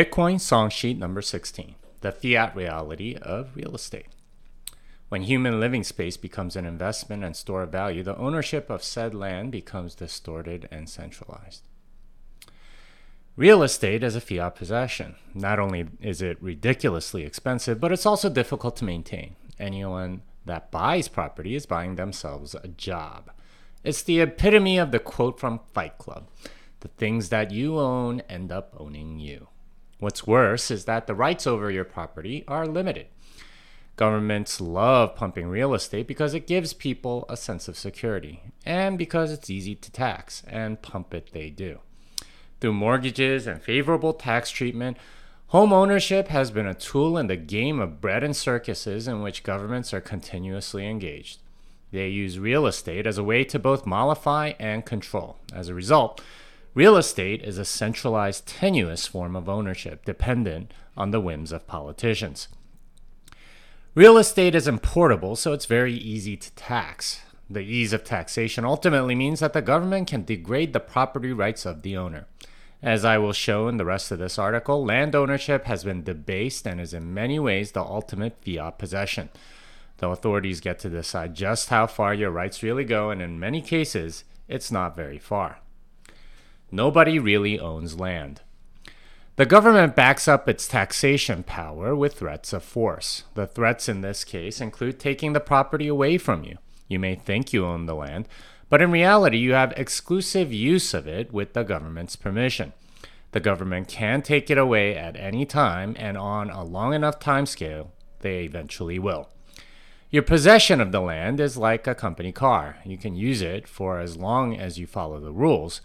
Bitcoin song sheet number 16 The Fiat Reality of Real Estate. When human living space becomes an investment and store of value, the ownership of said land becomes distorted and centralized. Real estate is a fiat possession. Not only is it ridiculously expensive, but it's also difficult to maintain. Anyone that buys property is buying themselves a job. It's the epitome of the quote from Fight Club the things that you own end up owning you. What's worse is that the rights over your property are limited. Governments love pumping real estate because it gives people a sense of security and because it's easy to tax, and pump it they do. Through mortgages and favorable tax treatment, home ownership has been a tool in the game of bread and circuses in which governments are continuously engaged. They use real estate as a way to both mollify and control. As a result, Real estate is a centralized, tenuous form of ownership dependent on the whims of politicians. Real estate is importable, so it's very easy to tax. The ease of taxation ultimately means that the government can degrade the property rights of the owner. As I will show in the rest of this article, land ownership has been debased and is in many ways the ultimate fiat possession. The authorities get to decide just how far your rights really go, and in many cases, it's not very far. Nobody really owns land. The government backs up its taxation power with threats of force. The threats in this case include taking the property away from you. You may think you own the land, but in reality, you have exclusive use of it with the government's permission. The government can take it away at any time, and on a long enough time scale, they eventually will. Your possession of the land is like a company car. You can use it for as long as you follow the rules,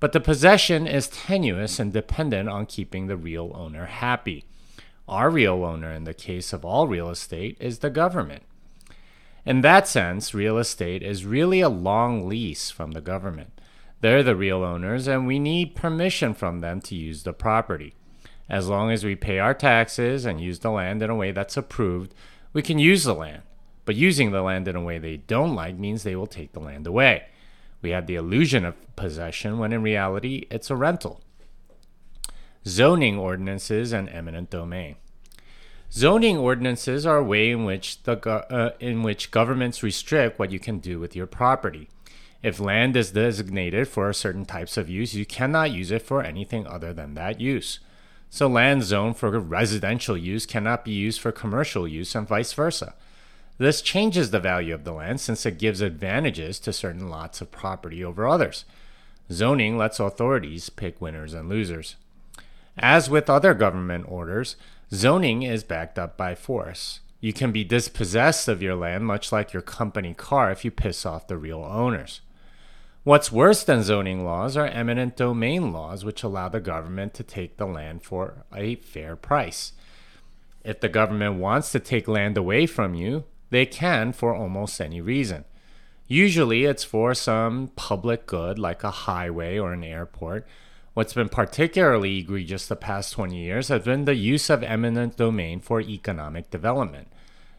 but the possession is tenuous and dependent on keeping the real owner happy. Our real owner, in the case of all real estate, is the government. In that sense, real estate is really a long lease from the government. They're the real owners, and we need permission from them to use the property. As long as we pay our taxes and use the land in a way that's approved, we can use the land. But using the land in a way they don't like means they will take the land away. We have the illusion of possession when in reality it's a rental. Zoning ordinances and eminent domain. Zoning ordinances are a way in which the uh, in which governments restrict what you can do with your property. If land is designated for certain types of use, you cannot use it for anything other than that use. So land zoned for residential use cannot be used for commercial use and vice versa. This changes the value of the land since it gives advantages to certain lots of property over others. Zoning lets authorities pick winners and losers. As with other government orders, zoning is backed up by force. You can be dispossessed of your land much like your company car if you piss off the real owners. What's worse than zoning laws are eminent domain laws, which allow the government to take the land for a fair price. If the government wants to take land away from you, they can for almost any reason. Usually it's for some public good like a highway or an airport. What's been particularly egregious the past 20 years has been the use of eminent domain for economic development.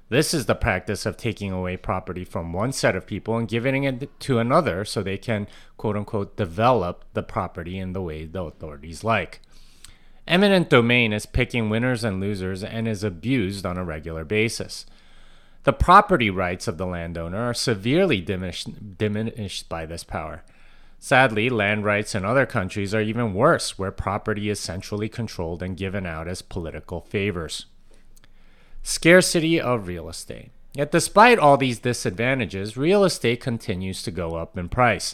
This is the practice of taking away property from one set of people and giving it to another so they can, quote unquote, develop the property in the way the authorities like. Eminent domain is picking winners and losers and is abused on a regular basis. The property rights of the landowner are severely diminished, diminished by this power. Sadly, land rights in other countries are even worse, where property is centrally controlled and given out as political favors. Scarcity of real estate. Yet, despite all these disadvantages, real estate continues to go up in price.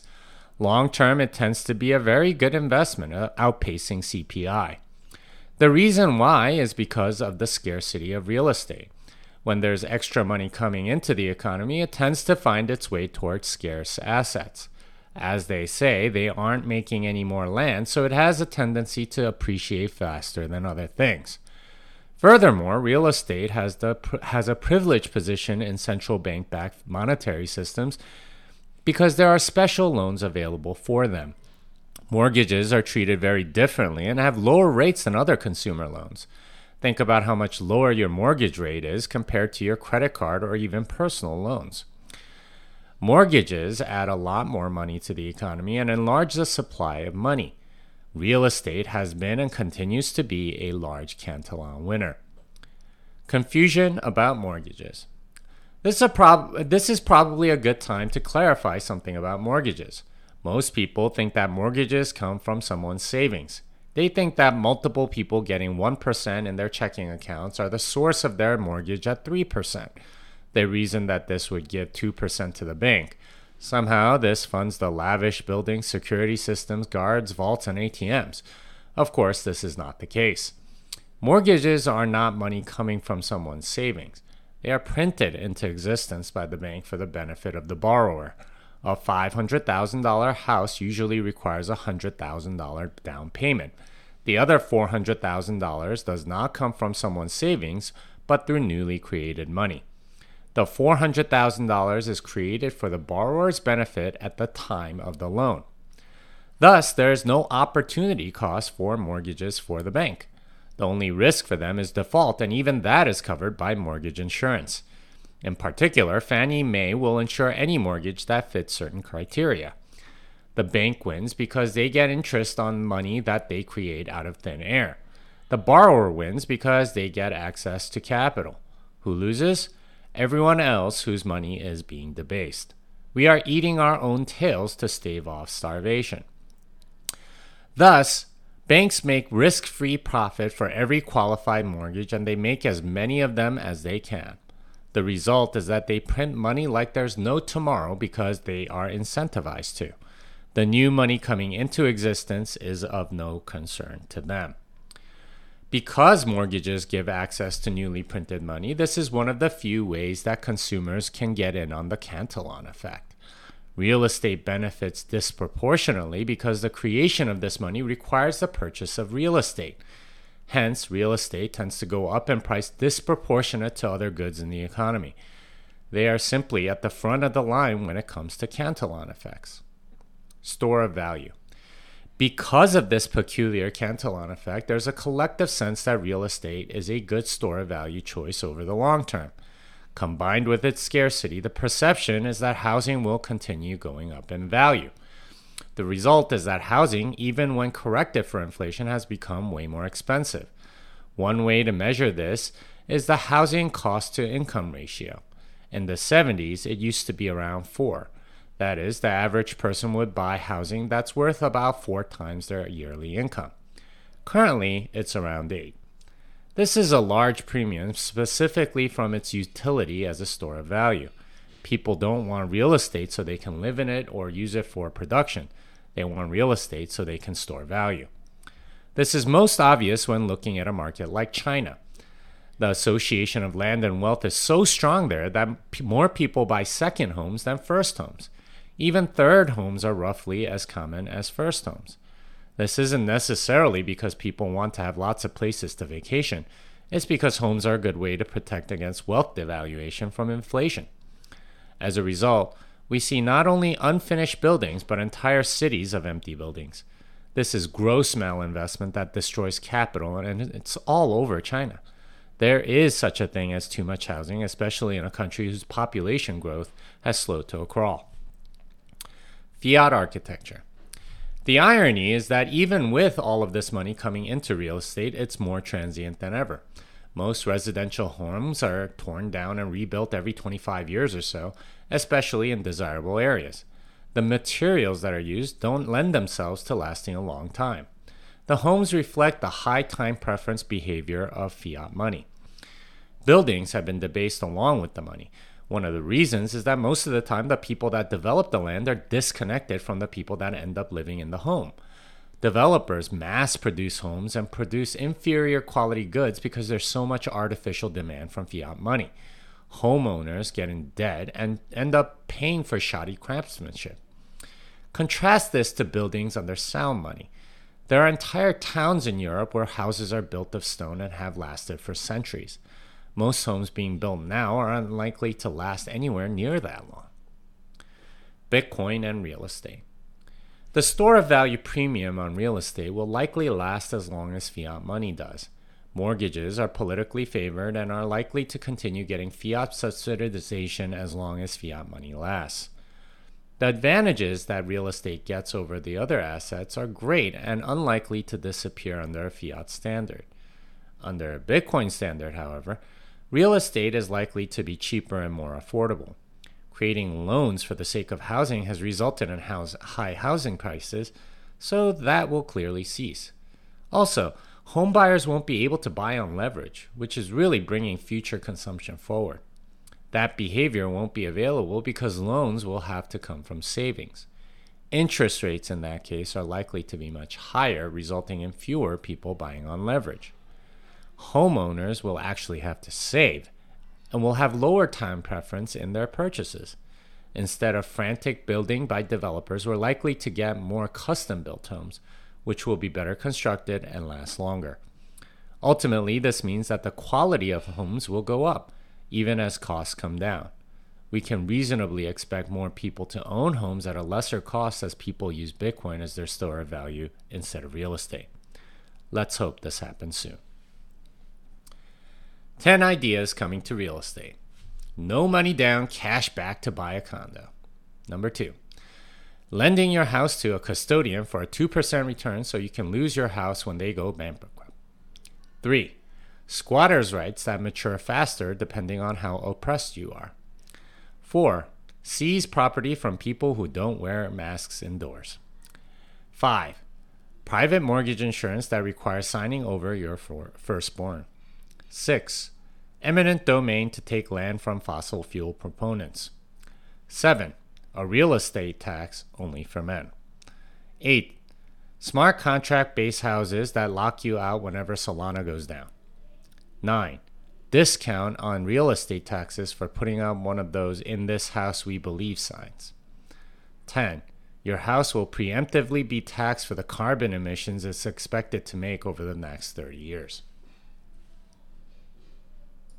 Long term, it tends to be a very good investment, uh, outpacing CPI. The reason why is because of the scarcity of real estate when there's extra money coming into the economy, it tends to find its way towards scarce assets. As they say, they aren't making any more land, so it has a tendency to appreciate faster than other things. Furthermore, real estate has, the, has a privileged position in central bank backed monetary systems because there are special loans available for them. Mortgages are treated very differently and have lower rates than other consumer loans. Think about how much lower your mortgage rate is compared to your credit card or even personal loans. Mortgages add a lot more money to the economy and enlarge the supply of money. Real estate has been and continues to be a large Cantillon winner. Confusion about mortgages. This is, prob- this is probably a good time to clarify something about mortgages. Most people think that mortgages come from someone's savings. They think that multiple people getting 1% in their checking accounts are the source of their mortgage at 3%. They reason that this would give 2% to the bank. Somehow, this funds the lavish building, security systems, guards, vaults, and ATMs. Of course, this is not the case. Mortgages are not money coming from someone's savings. They are printed into existence by the bank for the benefit of the borrower. A $500,000 house usually requires a $100,000 down payment. The other $400,000 does not come from someone's savings, but through newly created money. The $400,000 is created for the borrower's benefit at the time of the loan. Thus, there is no opportunity cost for mortgages for the bank. The only risk for them is default, and even that is covered by mortgage insurance. In particular, Fannie Mae will insure any mortgage that fits certain criteria. The bank wins because they get interest on money that they create out of thin air. The borrower wins because they get access to capital. Who loses? Everyone else whose money is being debased. We are eating our own tails to stave off starvation. Thus, banks make risk free profit for every qualified mortgage and they make as many of them as they can. The result is that they print money like there's no tomorrow because they are incentivized to. The new money coming into existence is of no concern to them. Because mortgages give access to newly printed money, this is one of the few ways that consumers can get in on the Cantillon effect. Real estate benefits disproportionately because the creation of this money requires the purchase of real estate. Hence, real estate tends to go up in price disproportionate to other goods in the economy. They are simply at the front of the line when it comes to Cantillon effects. Store of value. Because of this peculiar Cantillon effect, there's a collective sense that real estate is a good store of value choice over the long term. Combined with its scarcity, the perception is that housing will continue going up in value. The result is that housing, even when corrected for inflation, has become way more expensive. One way to measure this is the housing cost to income ratio. In the 70s, it used to be around 4. That is, the average person would buy housing that's worth about 4 times their yearly income. Currently, it's around 8. This is a large premium specifically from its utility as a store of value. People don't want real estate so they can live in it or use it for production. They want real estate so they can store value. This is most obvious when looking at a market like China. The association of land and wealth is so strong there that more people buy second homes than first homes. Even third homes are roughly as common as first homes. This isn't necessarily because people want to have lots of places to vacation. It's because homes are a good way to protect against wealth devaluation from inflation. As a result, we see not only unfinished buildings, but entire cities of empty buildings. This is gross malinvestment that destroys capital, and it's all over China. There is such a thing as too much housing, especially in a country whose population growth has slowed to a crawl. Fiat architecture. The irony is that even with all of this money coming into real estate, it's more transient than ever. Most residential homes are torn down and rebuilt every 25 years or so, especially in desirable areas. The materials that are used don't lend themselves to lasting a long time. The homes reflect the high time preference behavior of fiat money. Buildings have been debased along with the money. One of the reasons is that most of the time the people that develop the land are disconnected from the people that end up living in the home. Developers mass produce homes and produce inferior quality goods because there's so much artificial demand from fiat money. Homeowners get in debt and end up paying for shoddy craftsmanship. Contrast this to buildings under sound money. There are entire towns in Europe where houses are built of stone and have lasted for centuries. Most homes being built now are unlikely to last anywhere near that long. Bitcoin and real estate. The store of value premium on real estate will likely last as long as fiat money does. Mortgages are politically favored and are likely to continue getting fiat subsidization as long as fiat money lasts. The advantages that real estate gets over the other assets are great and unlikely to disappear under a fiat standard. Under a Bitcoin standard, however, real estate is likely to be cheaper and more affordable. Creating loans for the sake of housing has resulted in house, high housing prices, so that will clearly cease. Also, home buyers won't be able to buy on leverage, which is really bringing future consumption forward. That behavior won't be available because loans will have to come from savings. Interest rates in that case are likely to be much higher, resulting in fewer people buying on leverage. Homeowners will actually have to save and will have lower time preference in their purchases. Instead of frantic building by developers, we're likely to get more custom built homes, which will be better constructed and last longer. Ultimately, this means that the quality of homes will go up even as costs come down. We can reasonably expect more people to own homes at a lesser cost as people use Bitcoin as their store of value instead of real estate. Let's hope this happens soon. 10 ideas coming to real estate. No money down, cash back to buy a condo. Number two, lending your house to a custodian for a 2% return so you can lose your house when they go bankrupt. Three, squatters' rights that mature faster depending on how oppressed you are. 4. Seize property from people who don't wear masks indoors. 5. Private mortgage insurance that requires signing over your firstborn. 6. Eminent domain to take land from fossil fuel proponents. 7. A real estate tax only for men. 8. Smart contract based houses that lock you out whenever Solana goes down. 9. Discount on real estate taxes for putting up one of those in this house we believe signs. 10. Your house will preemptively be taxed for the carbon emissions it's expected to make over the next 30 years.